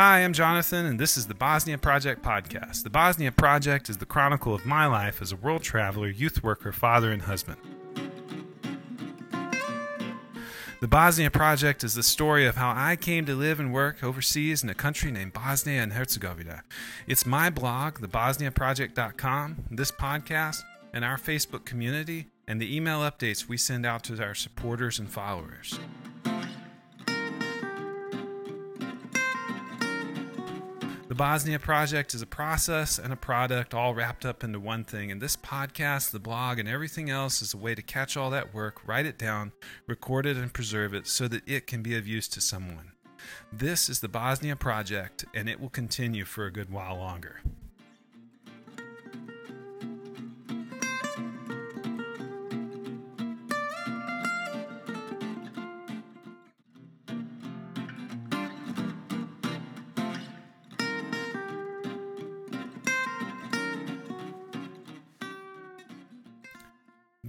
Hi, I'm Jonathan, and this is the Bosnia Project podcast. The Bosnia Project is the chronicle of my life as a world traveler, youth worker, father, and husband. The Bosnia Project is the story of how I came to live and work overseas in a country named Bosnia and Herzegovina. It's my blog, thebosniaproject.com, this podcast, and our Facebook community, and the email updates we send out to our supporters and followers. Bosnia Project is a process and a product all wrapped up into one thing. And this podcast, the blog, and everything else is a way to catch all that work, write it down, record it, and preserve it so that it can be of use to someone. This is the Bosnia Project, and it will continue for a good while longer.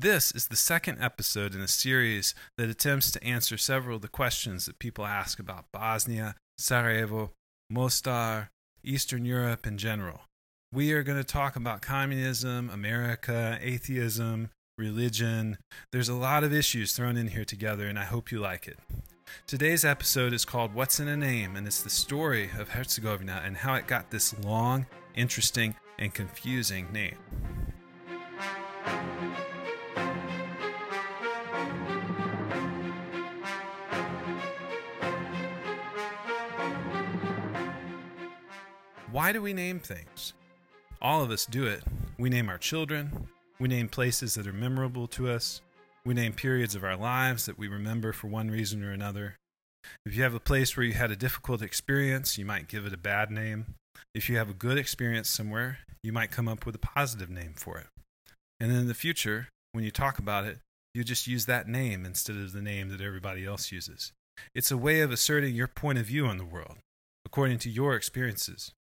This is the second episode in a series that attempts to answer several of the questions that people ask about Bosnia, Sarajevo, Mostar, Eastern Europe in general. We are going to talk about communism, America, atheism, religion. There's a lot of issues thrown in here together, and I hope you like it. Today's episode is called What's in a Name, and it's the story of Herzegovina and how it got this long, interesting, and confusing name. Why do we name things? All of us do it. We name our children. We name places that are memorable to us. We name periods of our lives that we remember for one reason or another. If you have a place where you had a difficult experience, you might give it a bad name. If you have a good experience somewhere, you might come up with a positive name for it. And then in the future, when you talk about it, you just use that name instead of the name that everybody else uses. It's a way of asserting your point of view on the world, according to your experiences.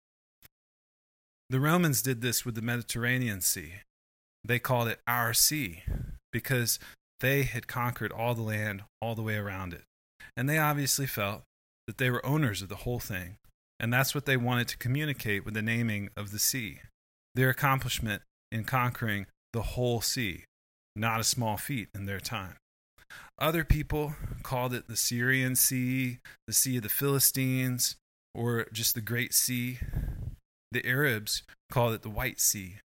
The Romans did this with the Mediterranean Sea. They called it our sea because they had conquered all the land all the way around it. And they obviously felt that they were owners of the whole thing. And that's what they wanted to communicate with the naming of the sea their accomplishment in conquering the whole sea, not a small feat in their time. Other people called it the Syrian Sea, the Sea of the Philistines, or just the Great Sea. The Arabs called it the White Sea.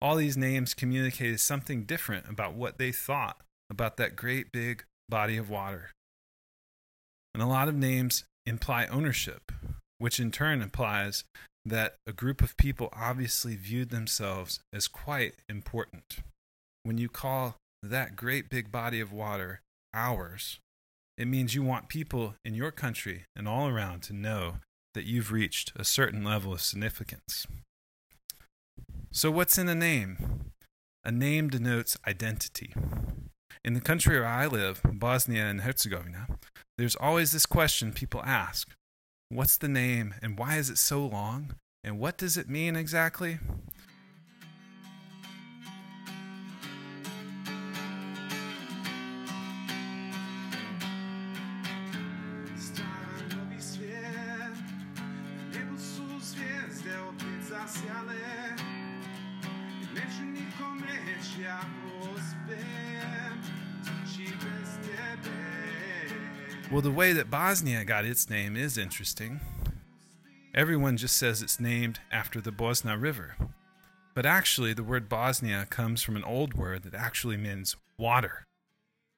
All these names communicated something different about what they thought about that great big body of water. And a lot of names imply ownership, which in turn implies that a group of people obviously viewed themselves as quite important. When you call that great big body of water ours, it means you want people in your country and all around to know that you've reached a certain level of significance. So, what's in a name? A name denotes identity. In the country where I live, Bosnia and Herzegovina, there's always this question people ask What's the name and why is it so long? And what does it mean exactly? Well, the way that Bosnia got its name is interesting. Everyone just says it's named after the Bosna River. But actually, the word Bosnia comes from an old word that actually means water.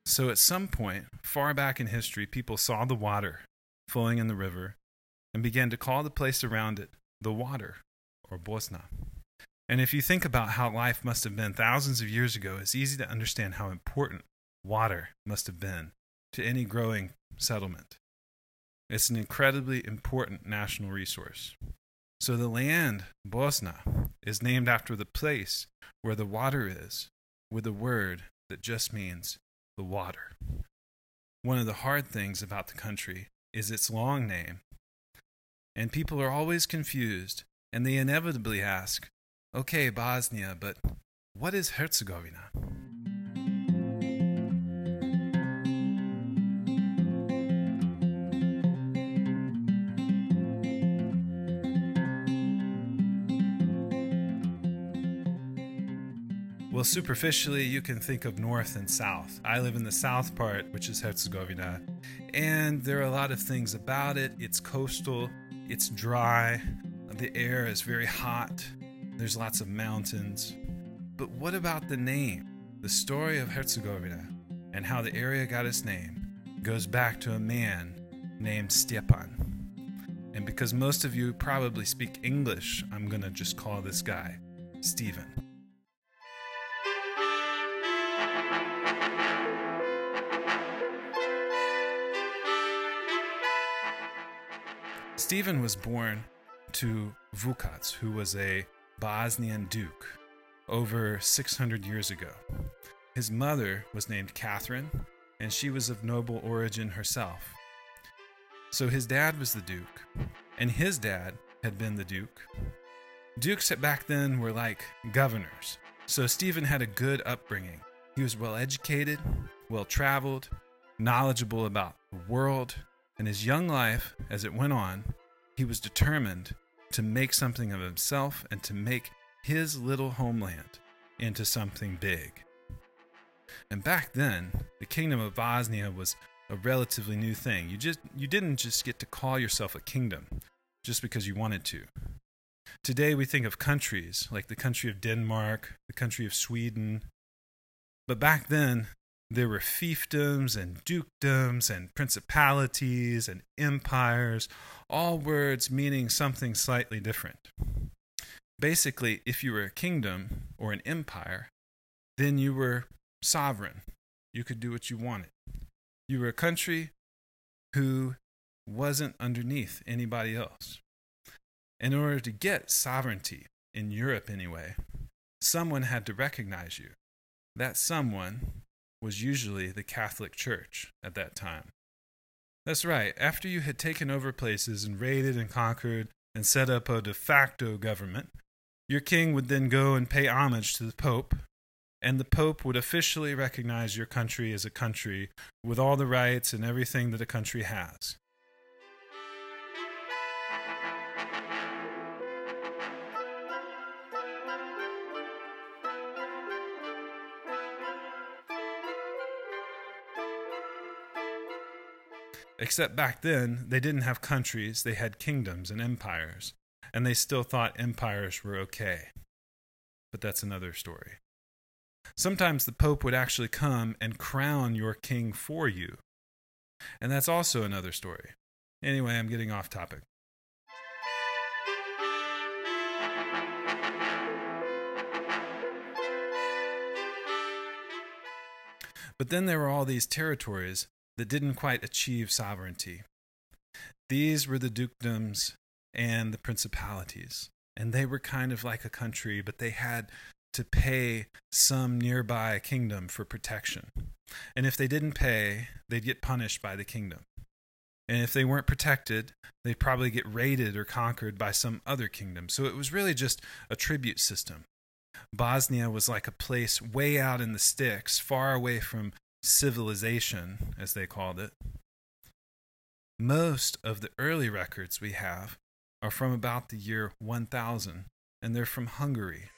So at some point, far back in history, people saw the water flowing in the river and began to call the place around it the water, or Bosna. And if you think about how life must have been thousands of years ago, it's easy to understand how important water must have been to any growing settlement. It's an incredibly important national resource. So the land, Bosna, is named after the place where the water is, with a word that just means the water. One of the hard things about the country is its long name. And people are always confused, and they inevitably ask, okay, Bosnia, but what is Herzegovina? Well, superficially, you can think of north and south. I live in the south part, which is Herzegovina, and there are a lot of things about it. It's coastal, it's dry, the air is very hot, there's lots of mountains. But what about the name? The story of Herzegovina and how the area got its name goes back to a man named Stepan. And because most of you probably speak English, I'm to just call this guy Stephen. Stephen was born to Vukac, who was a Bosnian duke over 600 years ago. His mother was named Catherine, and she was of noble origin herself. So his dad was the duke, and his dad had been the duke. Dukes back then were like governors, so Stephen had a good upbringing. He was well educated, well traveled, knowledgeable about the world, and his young life, as it went on, he was determined to make something of himself and to make his little homeland into something big. And back then, the kingdom of Bosnia was a relatively new thing. You just you didn't just get to call yourself a kingdom just because you wanted to. Today we think of countries like the country of Denmark, the country of Sweden. But back then, there were fiefdoms and dukedoms and principalities and empires, all words meaning something slightly different. Basically, if you were a kingdom or an empire, then you were sovereign. You could do what you wanted. You were a country who wasn't underneath anybody else. In order to get sovereignty, in Europe anyway, someone had to recognize you. That someone was usually the Catholic Church at that time. That's right, after you had taken over places and raided and conquered and set up a de facto government, your king would then go and pay homage to the Pope, and the Pope would officially recognize your country as a country with all the rights and everything that a country has. Except back then, they didn't have countries, they had kingdoms and empires, and they still thought empires were okay. But that's another story. Sometimes the Pope would actually come and crown your king for you. And that's also another story. Anyway, I'm getting off topic. But then there were all these territories that didn't quite achieve sovereignty. These were the dukedoms and the principalities. And they were kind of like a country, but they had to pay some nearby kingdom for protection. And if they didn't pay, they'd get punished by the kingdom. And if they weren't protected, they'd probably get raided or conquered by some other kingdom. So it was really just a tribute system. Bosnia was like a place way out in the sticks, far away from civilization, as they called it. Most of the early records we have are from about the year 1000, and they're from Hungary.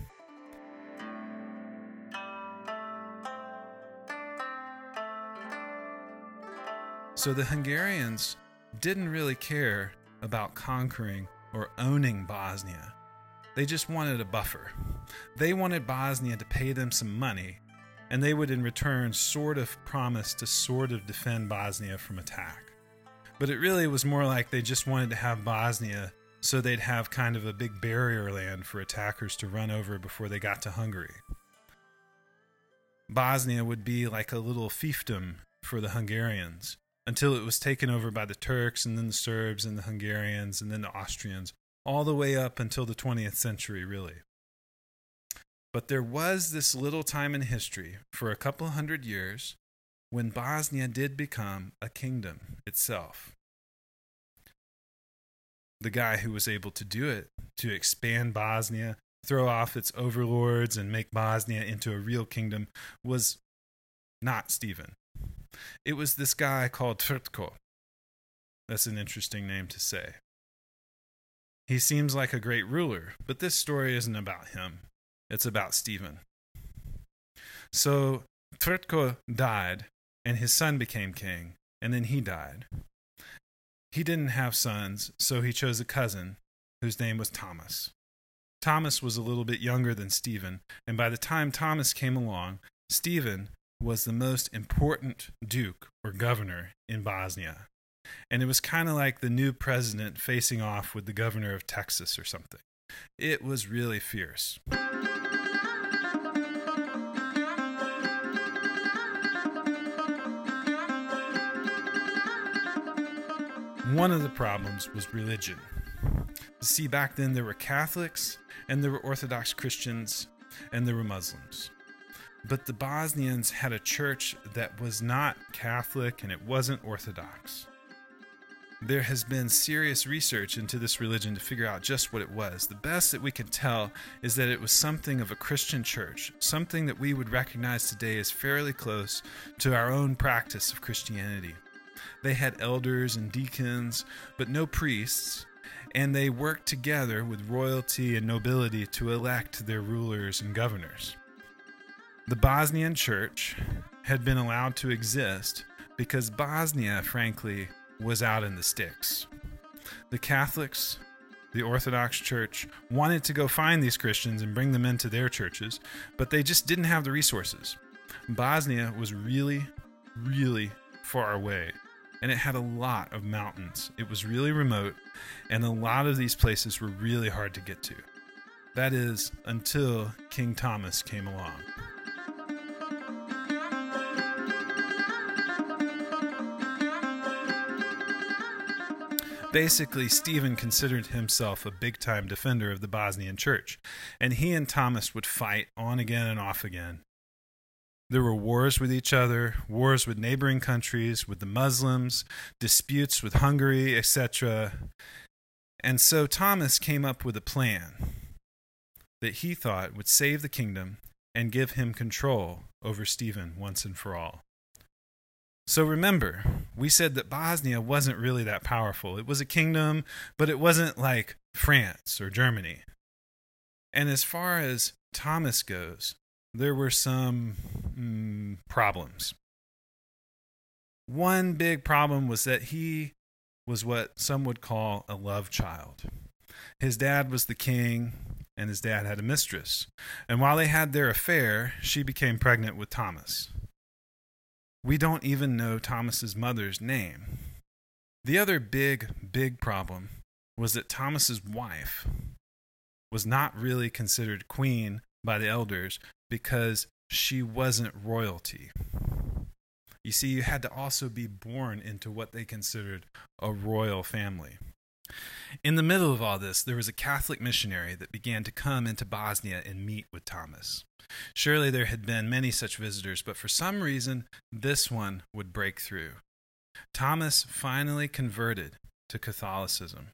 So the Hungarians didn't really care about conquering or owning Bosnia. They just wanted a buffer. They wanted Bosnia to pay them some money and they would in return sort of promise to sort of defend Bosnia from attack. But it really was more like they just wanted to have Bosnia so they'd have kind of a big barrier land for attackers to run over before they got to Hungary. Bosnia would be like a little fiefdom for the Hungarians until it was taken over by the Turks and then the Serbs and the Hungarians and then the Austrians, all the way up until the 20th century, really. But there was this little time in history for a couple hundred years when Bosnia did become a kingdom itself. The guy who was able to do it, to expand Bosnia, throw off its overlords, and make Bosnia into a real kingdom, was not Stephen. It was this guy called Tvrtko. That's an interesting name to say. He seems like a great ruler, but this story isn't about him. It's about Stephen. So Tvrtko died, and his son became king, and then he died. He didn't have sons, so he chose a cousin whose name was Thomas. Thomas was a little bit younger than Stephen, and by the time Thomas came along, Stephen was the most important duke or governor in Bosnia. And it was kind of like the new president facing off with the governor of Texas or something. It was really fierce. One of the problems was religion. See, back then there were Catholics and there were Orthodox Christians and there were Muslims. But the Bosnians had a church that was not Catholic and it wasn't Orthodox. There has been serious research into this religion to figure out just what it was. The best that we can tell is that it was something of a Christian church, something that we would recognize today as fairly close to our own practice of Christianity. They had elders and deacons, but no priests, and they worked together with royalty and nobility to elect their rulers and governors. The Bosnian church had been allowed to exist because Bosnia, frankly, was out in the sticks. The Catholics, the Orthodox Church, wanted to go find these Christians and bring them into their churches, but they just didn't have the resources. Bosnia was really, really far away and it had a lot of mountains. It was really remote, and a lot of these places were really hard to get to. That is, until King Thomas came along. Basically, Stephen considered himself a big time defender of the Bosnian church, and he and Thomas would fight on again and off again. There were wars with each other, wars with neighboring countries, with the Muslims, disputes with Hungary, etc. And so Thomas came up with a plan that he thought would save the kingdom and give him control over Stephen once and for all. So remember, we said that Bosnia wasn't really that powerful. It was a kingdom, but it wasn't like France or Germany. And as far as Thomas goes, there were some mm, problems. One big problem was that he was what some would call a love child. His dad was the king, and his dad had a mistress. And while they had their affair, she became pregnant with Thomas. We don't even know Thomas's mother's name. The other big, big problem was that Thomas's wife was not really considered queen by the elders because she wasn't royalty. You see, you had to also be born into what they considered a royal family. In the middle of all this, there was a Catholic missionary that began to come into Bosnia and meet with Thomas. Surely there had been many such visitors, but for some reason, this one would break through. Thomas finally converted to Catholicism.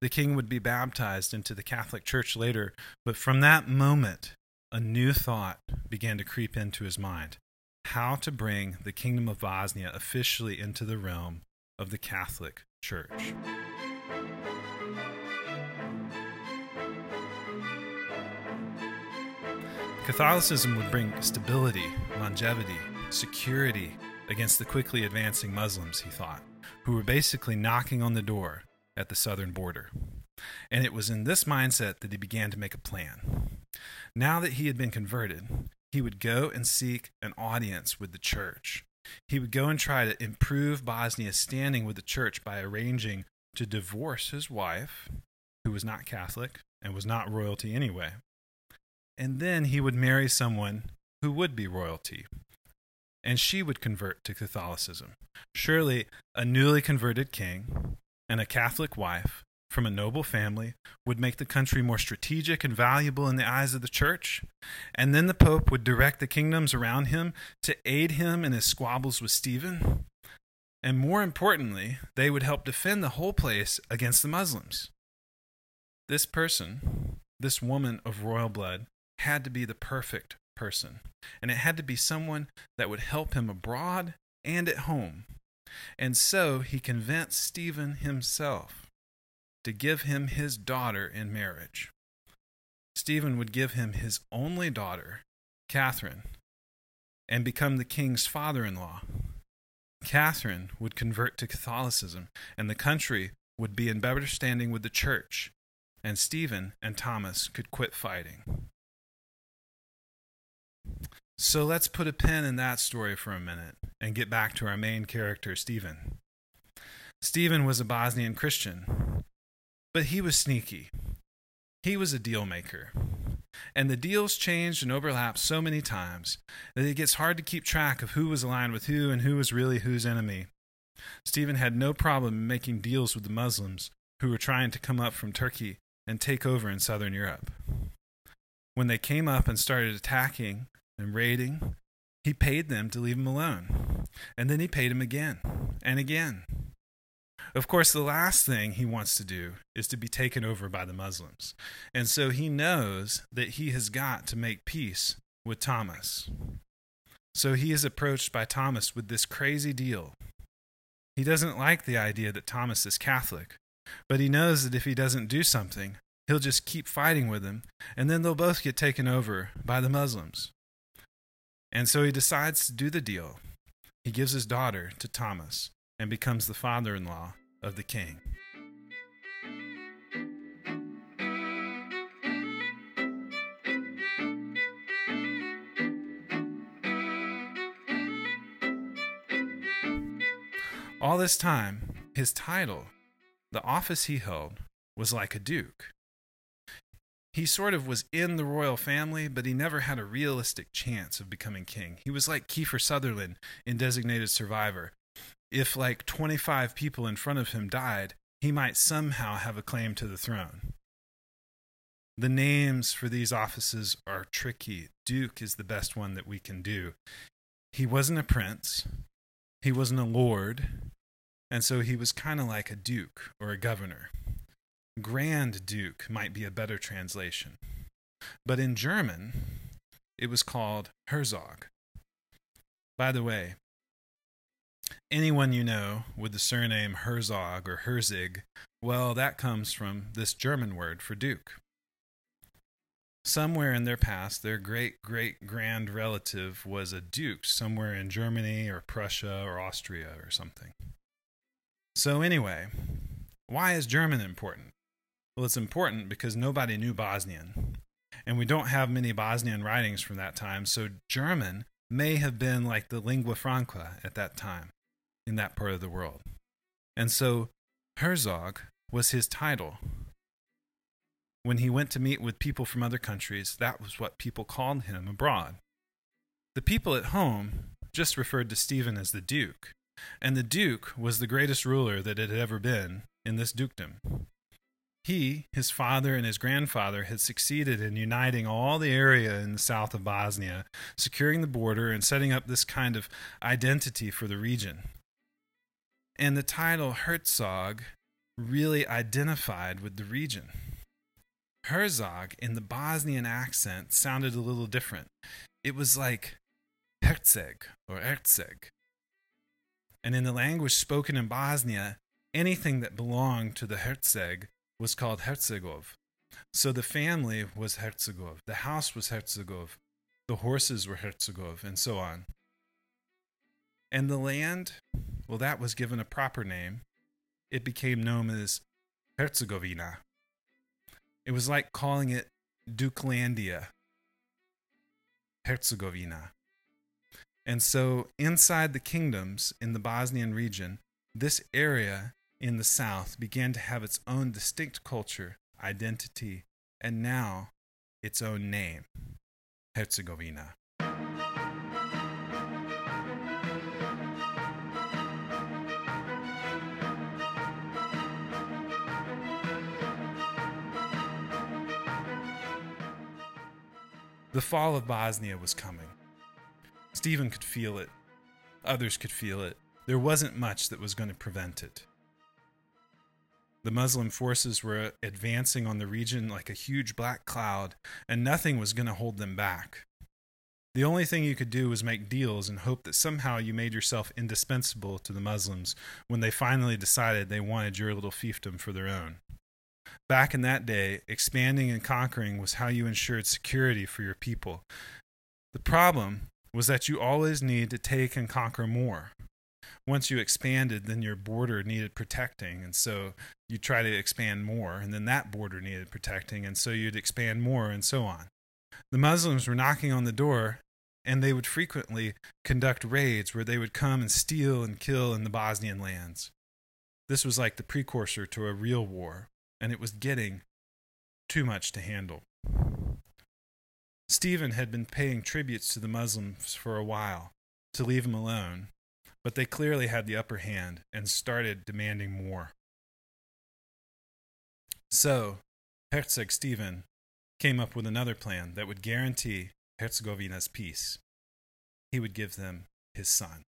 The king would be baptized into the Catholic Church later, but from that moment, a new thought began to creep into his mind how to bring the kingdom of Bosnia officially into the realm of the Catholic Church. Catholicism would bring stability, longevity, security against the quickly advancing Muslims, he thought, who were basically knocking on the door at the southern border. And it was in this mindset that he began to make a plan. Now that he had been converted, he would go and seek an audience with the church. He would go and try to improve Bosnia's standing with the church by arranging to divorce his wife, who was not Catholic and was not royalty anyway. And then he would marry someone who would be royalty, and she would convert to Catholicism. Surely a newly converted king and a Catholic wife from a noble family would make the country more strategic and valuable in the eyes of the church. And then the Pope would direct the kingdoms around him to aid him in his squabbles with Stephen. And more importantly, they would help defend the whole place against the Muslims. This person, this woman of royal blood, had to be the perfect person. And it had to be someone that would help him abroad and at home. And so he convinced Stephen himself to give him his daughter in marriage. Stephen would give him his only daughter, Catherine, and become the king's father in law. Catherine would convert to Catholicism, and the country would be in better standing with the church, and Stephen and Thomas could quit fighting. So let's put a pin in that story for a minute and get back to our main character, Stephen. Stephen was a Bosnian Christian, but he was sneaky. He was a deal maker. And the deals changed and overlapped so many times that it gets hard to keep track of who was aligned with who and who was really whose enemy. Stephen had no problem making deals with the Muslims who were trying to come up from Turkey and take over in southern Europe. When they came up and started attacking and raiding, he paid them to leave him alone. And then he paid him again and again. Of course, the last thing he wants to do is to be taken over by the Muslims. And so he knows that he has got to make peace with Thomas. So he is approached by Thomas with this crazy deal. He doesn't like the idea that Thomas is Catholic, but he knows that if he doesn't do something, he'll just keep fighting with him, and then they'll both get taken over by the Muslims. And so he decides to do the deal. He gives his daughter to Thomas and becomes the father in law of the king. All this time, his title, the office he held, was like a duke. He sort of was in the royal family, but he never had a realistic chance of becoming king. He was like Kiefer Sutherland in Designated Survivor, if like 25 people in front of him died, he might somehow have a claim to the throne. The names for these offices are tricky. Duke is the best one that we can do. He wasn't a prince, he wasn't a lord, and so he was kind of like a duke or a governor. Grand Duke might be a better translation. But in German, it was called Herzog. By the way, anyone you know with the surname Herzog or Herzig, well, that comes from this German word for duke. Somewhere in their past, their great great grand relative was a duke somewhere in Germany or Prussia or Austria or something. So, anyway, why is German important? Well, it's important because nobody knew Bosnian, and we don't have many Bosnian writings from that time, so German may have been like the lingua franca at that time in that part of the world. And so Herzog was his title. When he went to meet with people from other countries, that was what people called him abroad. The people at home just referred to Stephen as the Duke, and the Duke was the greatest ruler that had ever been in this dukedom. He, his father, and his grandfather had succeeded in uniting all the area in the south of Bosnia, securing the border, and setting up this kind of identity for the region. And the title Herzog really identified with the region. Herzog in the Bosnian accent sounded a little different. It was like Herzeg or Erzeg. And in the language spoken in Bosnia, anything that belonged to the Herzeg was called Herzegov. So the family was Herzegov, the house was Herzegov, the horses were Herzegov, and so on. And the land, well, that was given a proper name. It became known as Herzegovina. It was like calling it Dukelandia, Herzegovina. And so, inside the kingdoms in the Bosnian region, this area in the south began to have its own distinct culture, identity, and now its own name Herzegovina. The fall of Bosnia was coming. Stephen could feel it. Others could feel it. There wasn't much that was going to prevent it. The Muslim forces were advancing on the region like a huge black cloud, and nothing was going to hold them back. The only thing you could do was make deals and hope that somehow you made yourself indispensable to the Muslims when they finally decided they wanted your little fiefdom for their own. Back in that day, expanding and conquering was how you ensured security for your people. The problem was that you always need to take and conquer more. Once you expanded, then your border needed protecting, and so you try to expand more, and then that border needed protecting, and so you'd expand more, and so on. The Muslims were knocking on the door, and they would frequently conduct raids where they would come and steal and kill in the Bosnian lands. This was like the precursor to a real war, and it was getting too much to handle. Stephen had been paying tributes to the Muslims for a while to leave him alone, but they clearly had the upper hand and started demanding more. So, Herzog Stephen came up with another plan that would guarantee Herzegovina's peace. He would give them his son.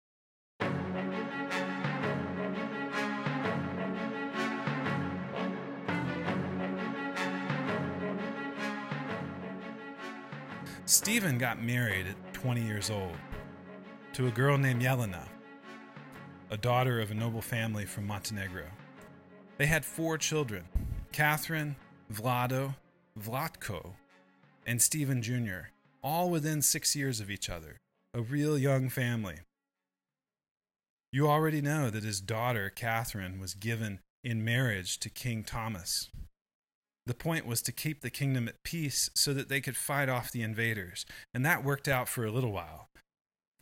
Stephen got married at 20 years old to a girl named Yelena, a daughter of a noble family from Montenegro. They had four children Catherine, Vlado, Vlatko, and Stephen Jr., all within six years of each other, a real young family. You already know that his daughter, Catherine, was given in marriage to King Thomas, the point was to keep the kingdom at peace so that they could fight off the invaders, and that worked out for a little while.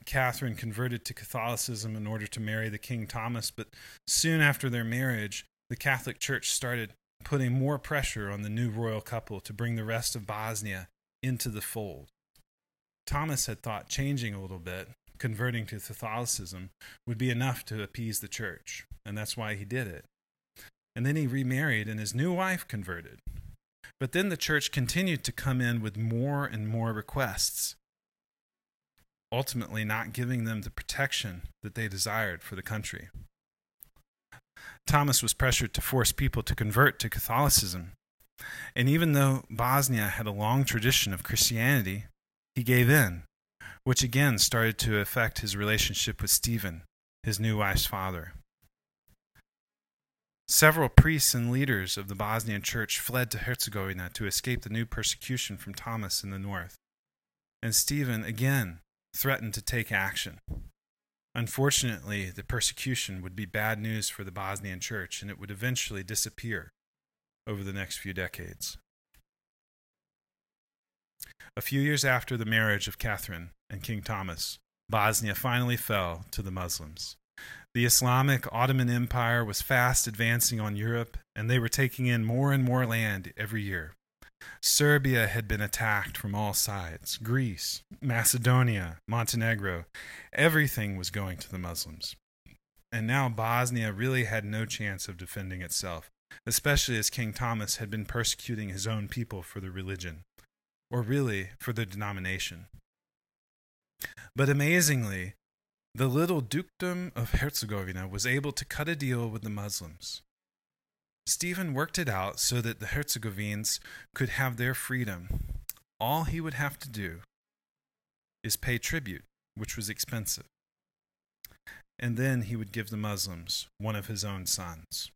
Catherine converted to Catholicism in order to marry the King Thomas, but soon after their marriage, the Catholic Church started putting more pressure on the new royal couple to bring the rest of Bosnia into the fold. Thomas had thought changing a little bit, converting to Catholicism, would be enough to appease the church, and that's why he did it. And then he remarried, and his new wife converted. But then the church continued to come in with more and more requests, ultimately not giving them the protection that they desired for the country. Thomas was pressured to force people to convert to Catholicism. And even though Bosnia had a long tradition of Christianity, he gave in, which again started to affect his relationship with Stephen, his new wife's father. Several priests and leaders of the Bosnian church fled to Herzegovina to escape the new persecution from Thomas in the north. And Stephen again threatened to take action. Unfortunately, the persecution would be bad news for the Bosnian church and it would eventually disappear over the next few decades. A few years after the marriage of Catherine and King Thomas, Bosnia finally fell to the Muslims. The Islamic Ottoman Empire was fast advancing on Europe, and they were taking in more and more land every year. Serbia had been attacked from all sides. Greece, Macedonia, Montenegro, everything was going to the Muslims. And now Bosnia really had no chance of defending itself, especially as King Thomas had been persecuting his own people for the religion, or really for the denomination. But amazingly, the little dukedom of Herzegovina was able to cut a deal with the Muslims. Stephen worked it out so that the Herzegovines could have their freedom. All he would have to do is pay tribute, which was expensive. And then he would give the Muslims one of his own sons.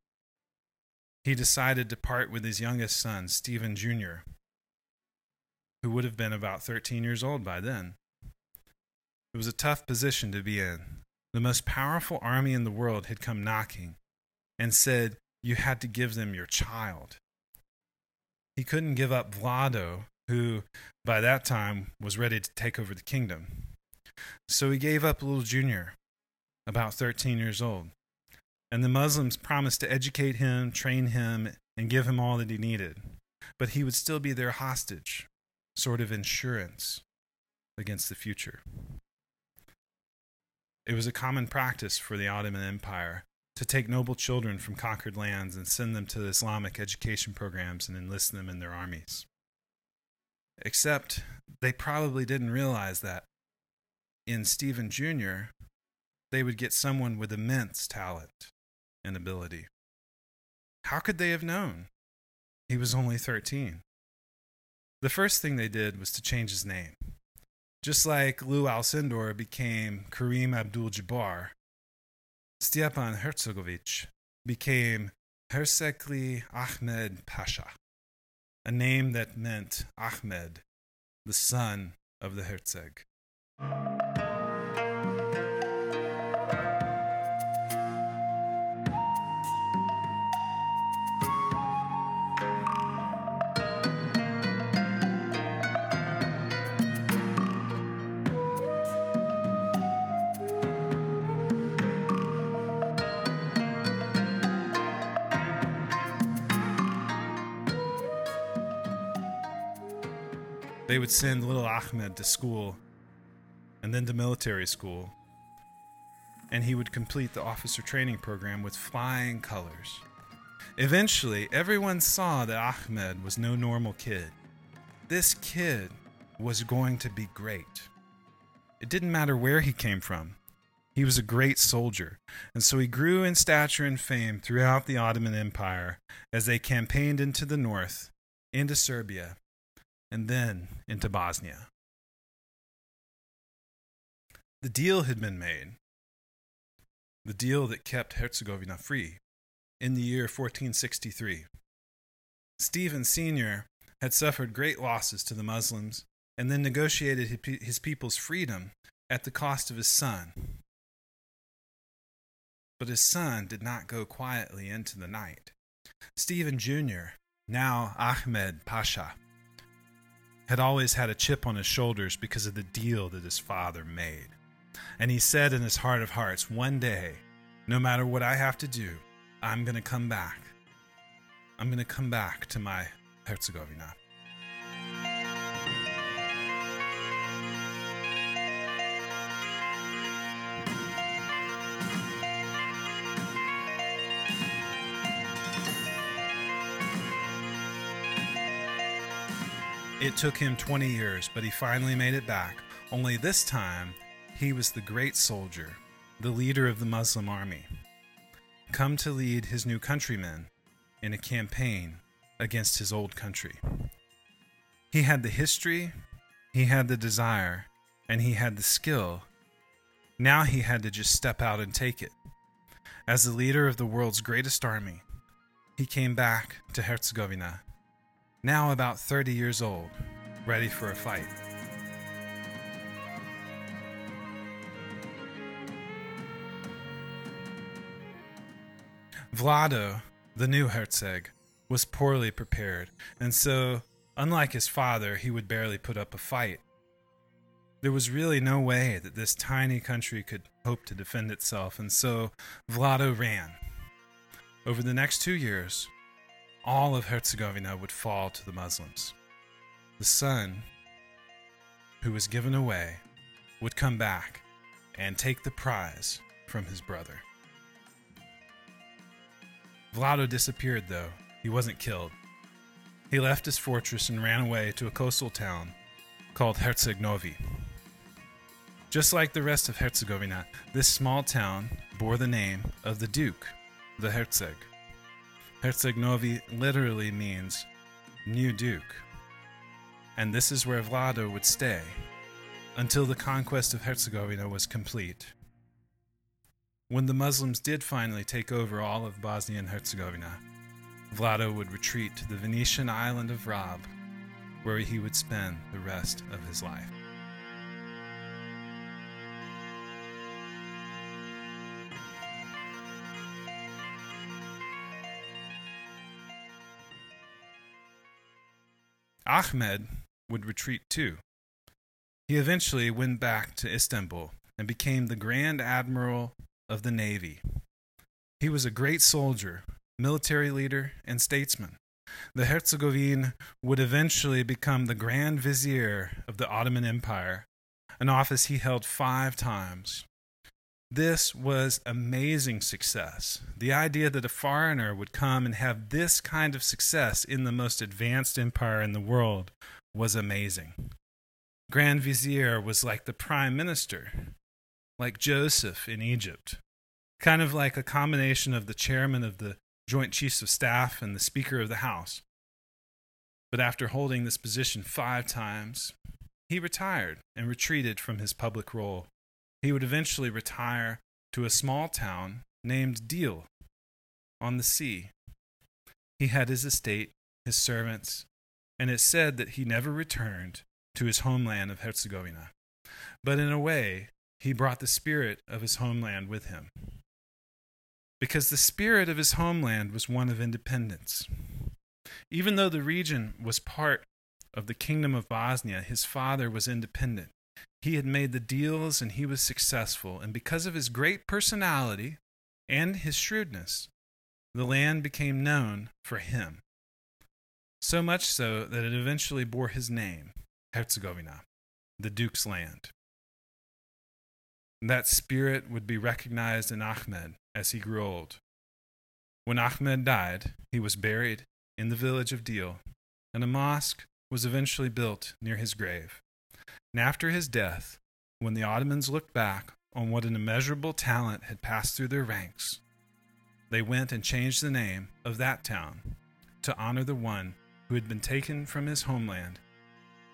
He decided to part with his youngest son, Stephen Jr., who would have been about 13 years old by then. It was a tough position to be in. The most powerful army in the world had come knocking and said you had to give them your child. He couldn't give up Vlado, who by that time was ready to take over the kingdom. So he gave up little Junior, about 13 years old. And the Muslims promised to educate him, train him, and give him all that he needed. But he would still be their hostage, sort of insurance against the future. It was a common practice for the Ottoman Empire to take noble children from conquered lands and send them to Islamic education programs and enlist them in their armies. Except they probably didn't realize that in Stephen Jr., they would get someone with immense talent and ability. How could they have known? He was only 13. The first thing they did was to change his name. Just like Lou Alcindor became Kareem Abdul Jabbar, Stepan Herzegovich became Hersekli Ahmed Pasha, a name that meant Ahmed, the son of the Herzeg. They would send little Ahmed to school and then to military school, and he would complete the officer training program with flying colors. Eventually, everyone saw that Ahmed was no normal kid. This kid was going to be great. It didn't matter where he came from. He was a great soldier, and so he grew in stature and fame throughout the Ottoman Empire as they campaigned into the north, into Serbia, and then into Bosnia. The deal had been made, the deal that kept Herzegovina free in the year 1463. Stephen Sr. had suffered great losses to the Muslims and then negotiated his people's freedom at the cost of his son. But his son did not go quietly into the night. Stephen Jr., now Ahmed Pasha, had always had a chip on his shoulders because of the deal that his father made. And he said in his heart of hearts, One day, no matter what I have to do, I'm going to come back. I'm going to come back to my Herzegovina. It took him 20 years, but he finally made it back. Only this time, he was the great soldier, the leader of the Muslim army, come to lead his new countrymen in a campaign against his old country. He had the history, he had the desire, and he had the skill. Now he had to just step out and take it. As the leader of the world's greatest army, he came back to Herzegovina now about 30 years old, ready for a fight. Vlado, the new Herzog, was poorly prepared, and so, unlike his father, he would barely put up a fight. There was really no way that this tiny country could hope to defend itself, and so Vlado ran. Over the next two years, all of Herzegovina would fall to the Muslims. The son, who was given away, would come back and take the prize from his brother. Vlado disappeared, though. He wasn't killed. He left his fortress and ran away to a coastal town called Herceg Novi. Just like the rest of Herzegovina, this small town bore the name of the Duke, the Herzog. Novi literally means new duke. And this is where Vlado would stay until the conquest of Herzegovina was complete. When the Muslims did finally take over all of Bosnia and Herzegovina, Vlado would retreat to the Venetian island of Rab, where he would spend the rest of his life. Ahmed would retreat too. He eventually went back to Istanbul and became the Grand Admiral of the Navy. He was a great soldier, military leader, and statesman. The Herzegovine would eventually become the Grand Vizier of the Ottoman Empire, an office he held five times. This was amazing success. The idea that a foreigner would come and have this kind of success in the most advanced empire in the world was amazing. Grand Vizier was like the prime minister, like Joseph in Egypt, kind of like a combination of the chairman of the Joint Chiefs of Staff and the Speaker of the House. But after holding this position five times, he retired and retreated from his public role he would eventually retire to a small town named Dil on the sea. He had his estate, his servants, and it said that he never returned to his homeland of Herzegovina. But in a way, he brought the spirit of his homeland with him. Because the spirit of his homeland was one of independence. Even though the region was part of the kingdom of Bosnia, his father was independent. He had made the deals and he was successful. And because of his great personality and his shrewdness, the land became known for him. So much so that it eventually bore his name Herzegovina, the Duke's land. That spirit would be recognized in Ahmed as he grew old. When Ahmed died, he was buried in the village of Dil, and a mosque was eventually built near his grave. And after his death, when the Ottomans looked back on what an immeasurable talent had passed through their ranks, they went and changed the name of that town to honor the one who had been taken from his homeland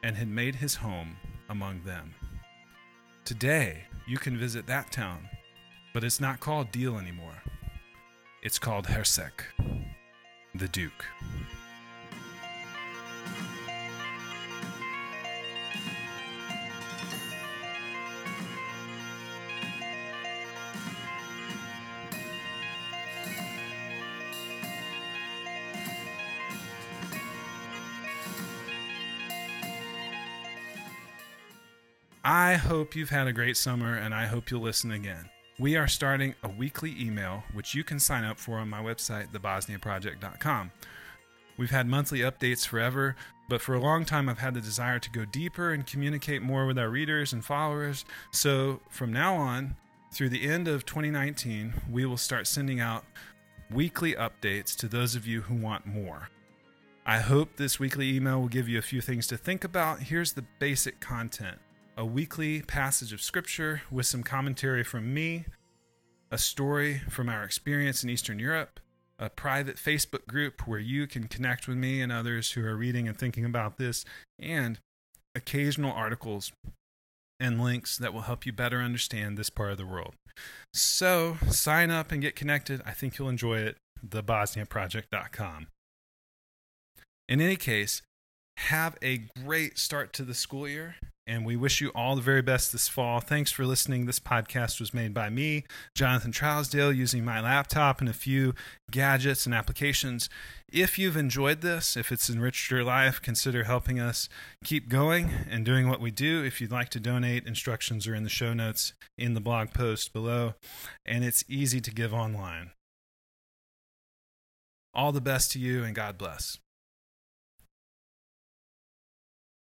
and had made his home among them. Today, you can visit that town, but it's not called Dil anymore. It's called Hersek, the Duke. I hope you've had a great summer and I hope you'll listen again. We are starting a weekly email, which you can sign up for on my website, thebosniaproject.com. We've had monthly updates forever, but for a long time I've had the desire to go deeper and communicate more with our readers and followers. So from now on, through the end of 2019, we will start sending out weekly updates to those of you who want more. I hope this weekly email will give you a few things to think about. Here's the basic content a weekly passage of scripture with some commentary from me, a story from our experience in Eastern Europe, a private Facebook group where you can connect with me and others who are reading and thinking about this, and occasional articles and links that will help you better understand this part of the world. So sign up and get connected. I think you'll enjoy it. TheBosniaProject.com. In any case, have a great start to the school year and we wish you all the very best this fall. Thanks for listening. This podcast was made by me, Jonathan Trousdale, using my laptop and a few gadgets and applications. If you've enjoyed this, if it's enriched your life, consider helping us keep going and doing what we do. If you'd like to donate, instructions are in the show notes in the blog post below, and it's easy to give online. All the best to you, and God bless.